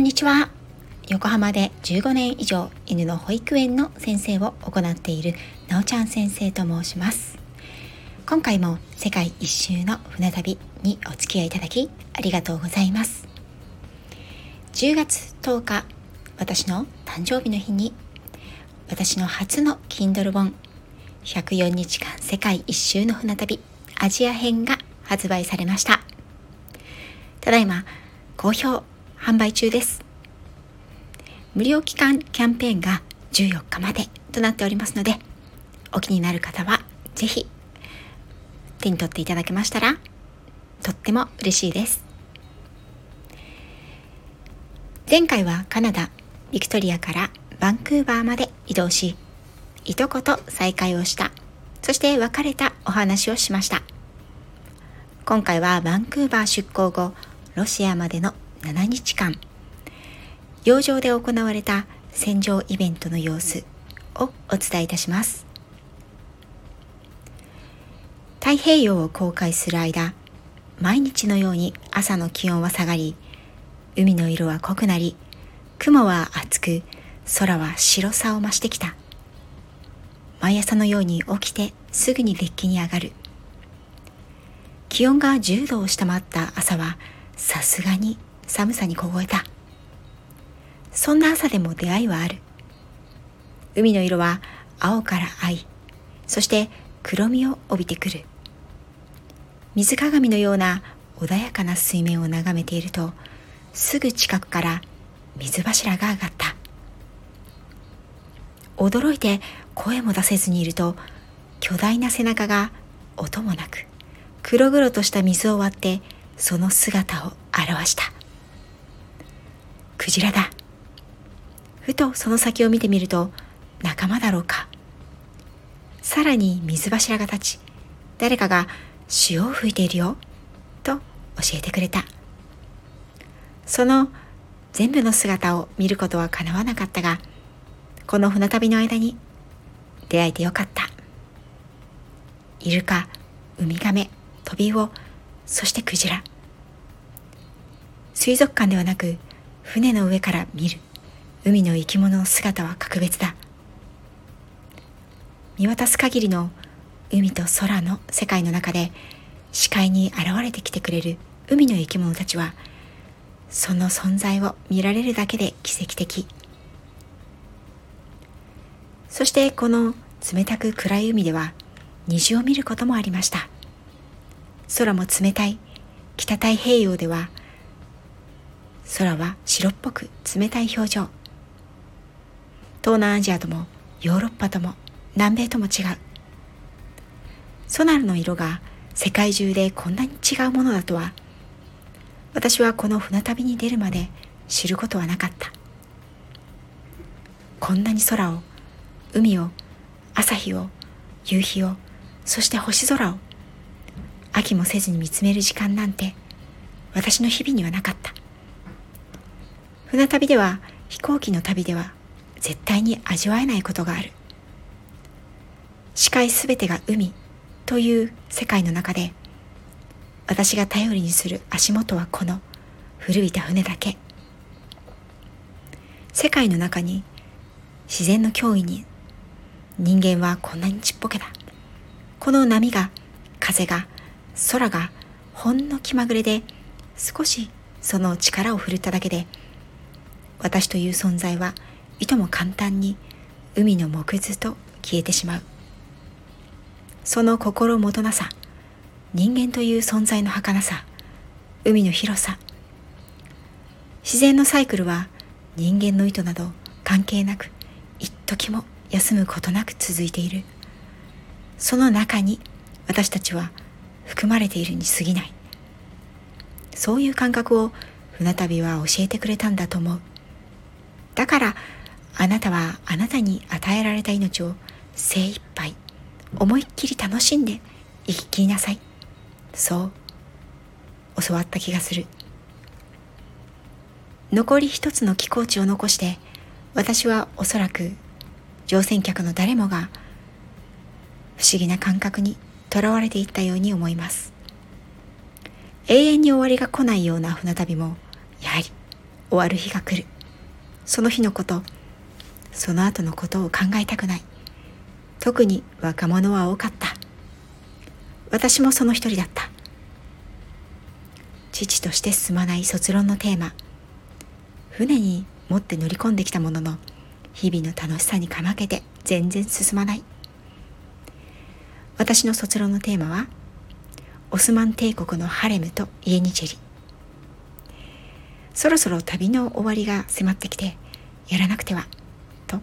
んにちは。横浜で15年以上犬の保育園の先生を行っているなおちゃん先生と申します。今回も世界一周の船旅にお付き合いいただきありがとうございます。10月10日私の誕生日の日に私の初の Kindle 本104日間世界一周の船旅アジア編が発売されました。ただいま好評販売中です。無料期間キャンペーンが14日までとなっておりますのでお気になる方はぜひ手に取っていただけましたらとっても嬉しいです。前回はカナダビクトリアからバンクーバーまで移動しいとこと再会をしたそして別れたお話をしました。今回はバンクーバー出港後ロシアまでの7日間。洋上で行われた戦場イベントの様子をお伝えいたします。太平洋を航海する間毎日のように朝の気温は下がり海の色は濃くなり雲は厚く空は白さを増してきた。毎朝のように起きてすぐにデッキに上がる。気温が10度を下回った朝はさすがに寒さに凍えた。そんな朝でも出会いはある。海の色は青から藍。そして黒みを帯びてくる。水鏡のような穏やかな水面を眺めているとすぐ近くから水柱が上がった。驚いて声も出せずにいると巨大な背中が音もなく黒々とした水を割ってその姿を表した。クジラだ。ふとその先を見てみると仲間だろうか。さらに水柱が立ち誰かが潮を吹いているよと教えてくれた。その全部の姿を見ることはかなわなかったがこの船旅の間に出会えてよかった。イルカウミガメトビウオそしてクジラ。水族館ではなく船の上から見る。海の生き物の姿は格別だ。見渡す限りの海と空の世界の中で視界に現れてきてくれる海の生き物たちはその存在を見られるだけで奇跡的。そしてこの冷たく暗い海では虹を見ることもありました。空も冷たい。北太平洋では空は白っぽく冷たい表情。東南アジアともヨーロッパとも南米とも違う。ソナルの色が世界中でこんなに違うものだとは私はこの船旅に出るまで知ることはなかった。こんなに空を海を朝日を夕日をそして星空を飽きもせずに見つめる時間なんて私の日々にはなかった。船旅では飛行機の旅では絶対に味わえないことがある。視界すべてが海という世界の中で私が頼りにする足元はこの古びた船だけ。世界の中に自然の脅威に人間はこんなにちっぽけだ。この波が風が空がほんの気まぐれで少しその力を振るっただけで私という存在はいとも簡単に海の木図と消えてしまう。その心もとなさ人間という存在の儚さ海の広さ。自然のサイクルは人間の意図など関係なく一時も休むことなく続いている。その中に私たちは含まれているに過ぎない。そういう感覚を船旅は教えてくれたんだと思う。だからあなたはあなたに与えられた命を精一杯思いっきり楽しんで生き切りなさい。そう教わった気がする。残り一つの寄港地を残して私はおそらく乗船客の誰もが不思議な感覚にとらわれていったように思います。永遠に終わりが来ないような船旅もやはり終わる日が来る。その日のことその後のことを考えたくない。特に若者は多かった。私もその一人だった。父として進まない卒論のテーマ。船に持って乗り込んできたものの日々の楽しさにかまけて全然進まない。私の卒論のテーマはオスマン帝国のハレムとイエニチェリそろそろ旅の終わりが迫ってきてやらなくてはと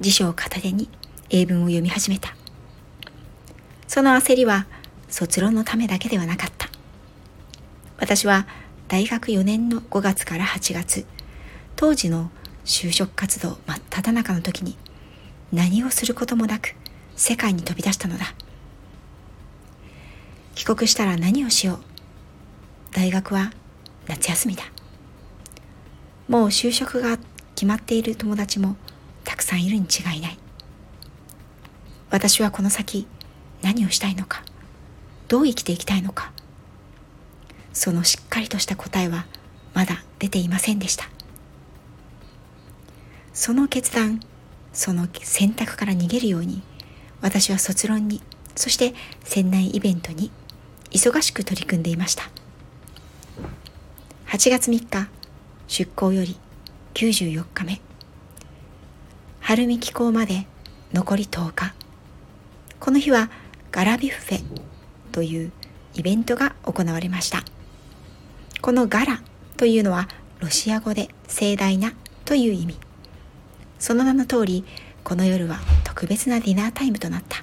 辞書を片手に英文を読み始めた。その焦りは卒論のためだけではなかった。私は大学4年の5月から8月当時の就職活動真っ只中の時に何をすることもなく世界に飛び出したのだ。帰国したら何をしよう。大学は夏休みだ。もう就職が決まっている友達もたくさんいるに違いない。私はこの先何をしたいのかどう生きていきたいのかそのしっかりとした答えはまだ出ていませんでした。その決断その選択から逃げるように私は卒論にそして船内イベントに忙しく取り組んでいました。8月3日出港より94日目。春見気候まで残り10日。この日はガラビュッフェというイベントが行われました。このガラというのはロシア語で盛大なという意味。その名の通りこの夜は特別なディナータイムとなった。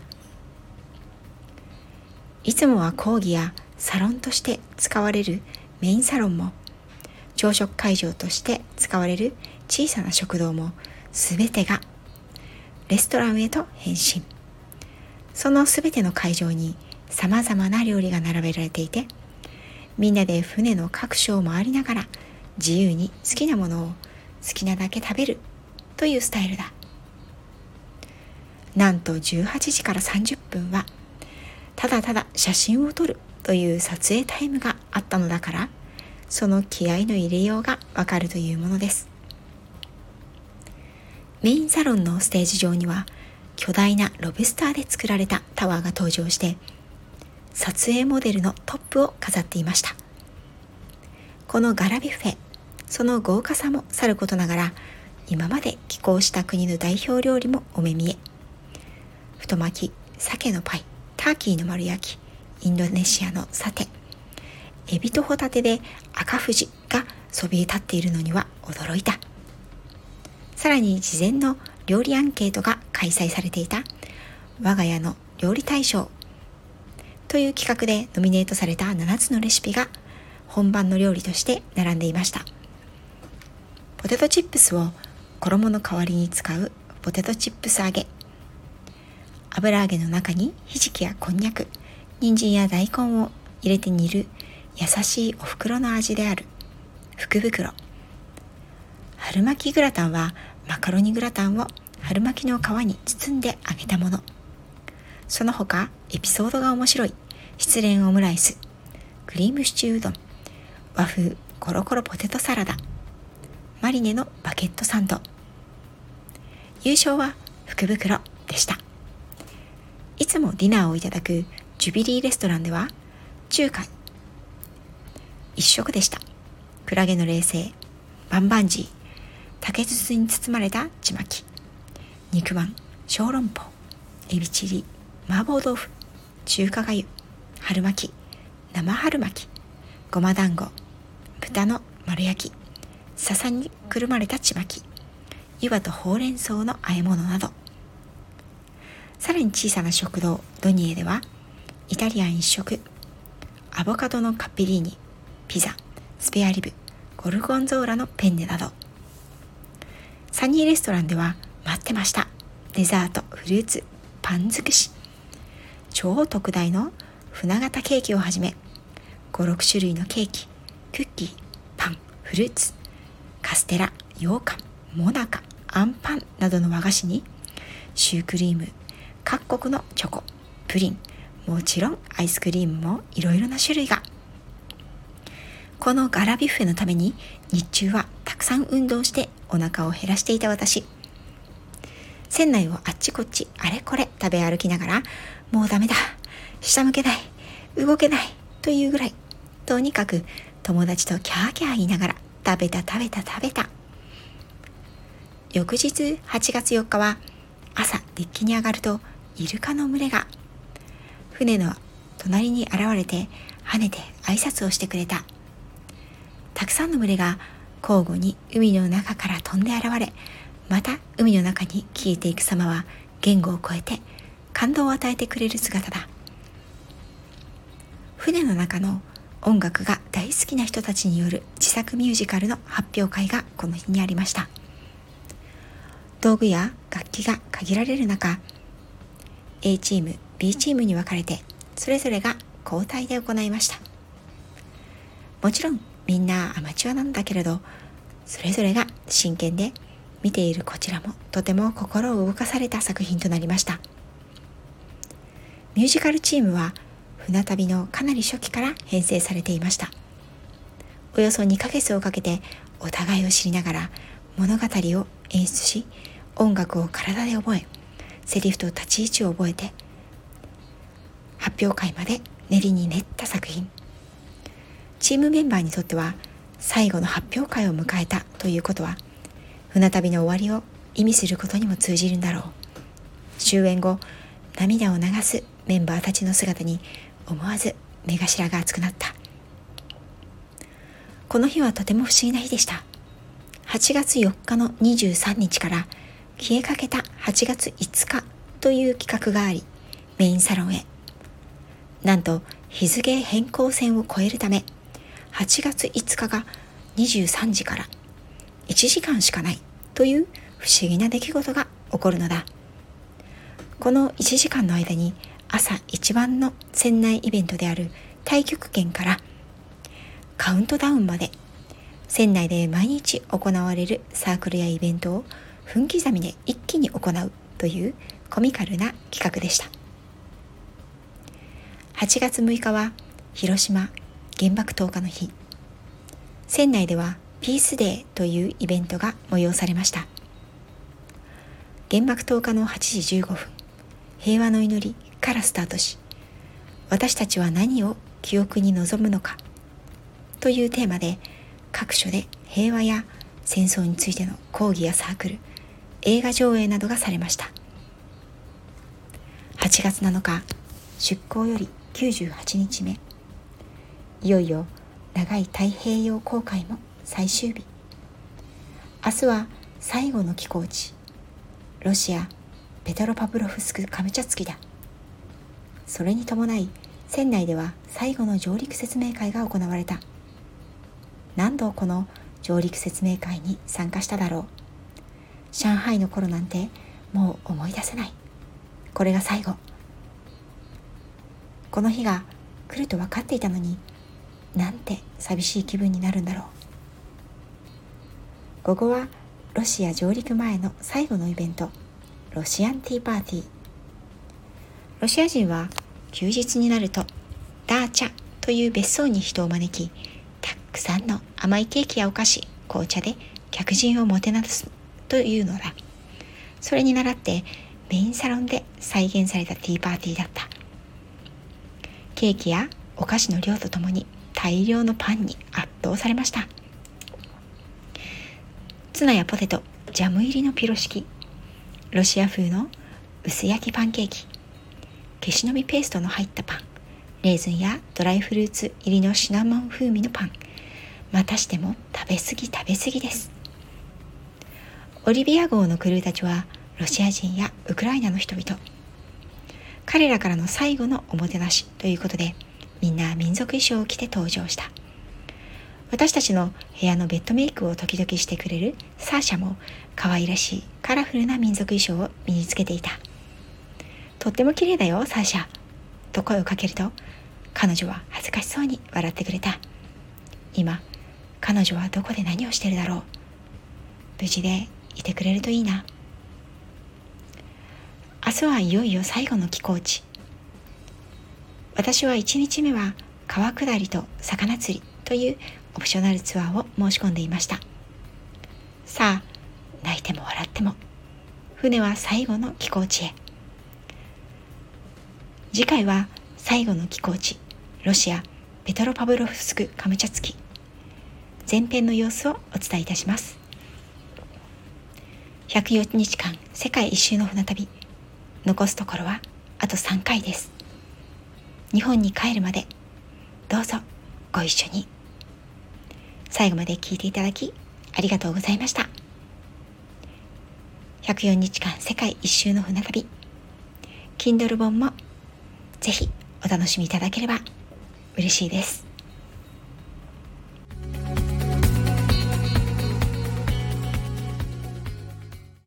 いつもは講義やサロンとして使われるメインサロンも朝食会場として使われる小さな食堂も全てがレストランへと変身。その全ての会場にさまざまな料理が並べられていてみんなで船の各所を回りながら自由に好きなものを好きなだけ食べるというスタイルだ。なんと18時から30分はただただ写真を撮るという撮影タイムがあったのだからその気合の入れようがわかるというものです。メインサロンのステージ上には巨大なロブスターで作られたタワーが登場して撮影モデルのトップを飾っていました。このガラビュッフェその豪華さもさることながら今まで寄港した国の代表料理もお目見え。太巻き鮭のパイターキーの丸焼きインドネシアのサテ。エビとホタテで赤富士がそびえ立っているのには驚いた。さらに事前の料理アンケートが開催されていた。我が家の料理大賞という企画でノミネートされた7つのレシピが本番の料理として並んでいました。ポテトチップスを衣の代わりに使うポテトチップス揚げ。油揚げの中にひじきやこんにゃく人参や大根を入れて煮る優しいお袋の味である。福袋。春巻きグラタンはマカロニグラタンを春巻きの皮に包んで揚げたもの。その他エピソードが面白い。失恋オムライス。クリームシチューうどん。和風コロコロポテトサラダ。マリネのバケットサンド。優勝は福袋でした。いつもディナーをいただくジュビリーレストランでは中華一食でした。クラゲの冷製バンバンジー竹筒に包まれたちまき肉まん小籠包エビチリ麻婆豆腐中華がゆ春巻き生春巻きごま団子豚の丸焼き笹にくるまれたちまき湯葉とほうれん草の和え物など。さらに小さな食堂ドニエではイタリアン一食アボカドのカッペリーニピザスペアリブゴルゴンゾーラのペンネなど。サニーレストランでは待ってました。デザートフルーツパン尽くし。超特大の船形ケーキをはじめ56種類のケーキクッキーパンフルーツカステラ羊羹モナカアンパンなどの和菓子にシュークリーム各国のチョコプリンもちろんアイスクリームもいろいろな種類が。このガラビュッフェのために日中はたくさん運動してお腹を減らしていた私。船内をあっちこっちあれこれ食べ歩きながらもうダメだ。下向けない動けない。というぐらい。とにかく友達とキャーキャー言いながら食べた食べた食べた。翌日8月4日は朝デッキに上がるとイルカの群れが。船の隣に現れて跳ねて挨拶をしてくれた。たくさんの群れが交互に海の中から飛んで現れまた海の中に消えていく様は言語を超えて感動を与えてくれる姿だ。船の中の音楽が大好きな人たちによる自作ミュージカルの発表会がこの日にありました。道具や楽器が限られる中 A チーム B チームに分かれてそれぞれが交代で行いました。もちろんみんなアマチュアなんだけれどそれぞれが真剣で見ているこちらもとても心を動かされた作品となりました。ミュージカルチームは船旅のかなり初期から編成されていました。およそ2ヶ月をかけてお互いを知りながら物語を演出し音楽を体で覚えセリフと立ち位置を覚えて発表会まで練りに練った作品。チームメンバーにとっては最後の発表会を迎えたということは船旅の終わりを意味することにも通じるんだろう。終演後涙を流すメンバーたちの姿に思わず目頭が熱くなった。この日はとても不思議な日でした。8月4日の23日から消えかけた8月5日という企画がありメインサロンへ。なんと日付変更線を超えるため8月5日が23時から1時間しかないという不思議な出来事が起こるのだ。この1時間の間に朝一番の船内イベントである太極拳からカウントダウンまで船内で毎日行われるサークルやイベントを分刻みで一気に行うというコミカルな企画でした。8月6日は広島原爆投下の日。船内ではピースデーというイベントが催されました。原爆投下の8時15分平和の祈りからスタートし私たちは何を記憶に臨むのかというテーマで各所で平和や戦争についての講義やサークル映画上映などがされました。8月7日出港より98日目いよいよ長い太平洋航海も最終日。明日は最後の寄港地。ロシアペトロパブロフスクカムチャツキだ。それに伴い船内では最後の上陸説明会が行われた。何度この上陸説明会に参加しただろう。上海の頃なんてもう思い出せない。これが最後。この日が来ると分かっていたのになんて寂しい気分になるんだろう。午後はロシア上陸前の最後のイベントロシアンティーパーティー。ロシア人は休日になるとダーチャという別荘に人を招きたくさんの甘いケーキやお菓子紅茶で客人をもてなすというのだ。それに倣ってメインサロンで再現されたティーパーティーだった。ケーキやお菓子の量とともに大量のパンに圧倒されました。ツナやポテトジャム入りのピロシキ。ロシア風の薄焼きパンケーキ。消しの実ペーストの入ったパン。レーズンやドライフルーツ入りのシナモン風味のパン。またしても食べ過ぎ食べ過ぎです。オリビア号のクルーたちはロシア人やウクライナの人々。彼らからの最後のおもてなしということでみんな民族衣装を着て登場した。私たちの部屋のベッドメイクを時々してくれるサーシャも可愛らしいカラフルな民族衣装を身につけていた。とっても綺麗だよサーシャ。と声をかけると彼女は恥ずかしそうに笑ってくれた。今彼女はどこで何をしてるだろう。無事でいてくれるといいな。明日はいよいよ最後の寄港地。私は1日目は川下りと魚釣りというオプショナルツアーを申し込んでいました。さあ泣いても笑っても船は最後の寄港地へ。次回は最後の寄港地ロシアペトロパブロフスクカムチャツキ。前編の様子をお伝えいたします。104日間世界一周の船旅。残すところはあと3回です。日本に帰るまで。どうぞご一緒に。最後まで聞いていただきありがとうございました。104日間世界一周の船旅。Kindle 本もぜひお楽しみいただければ嬉しいです。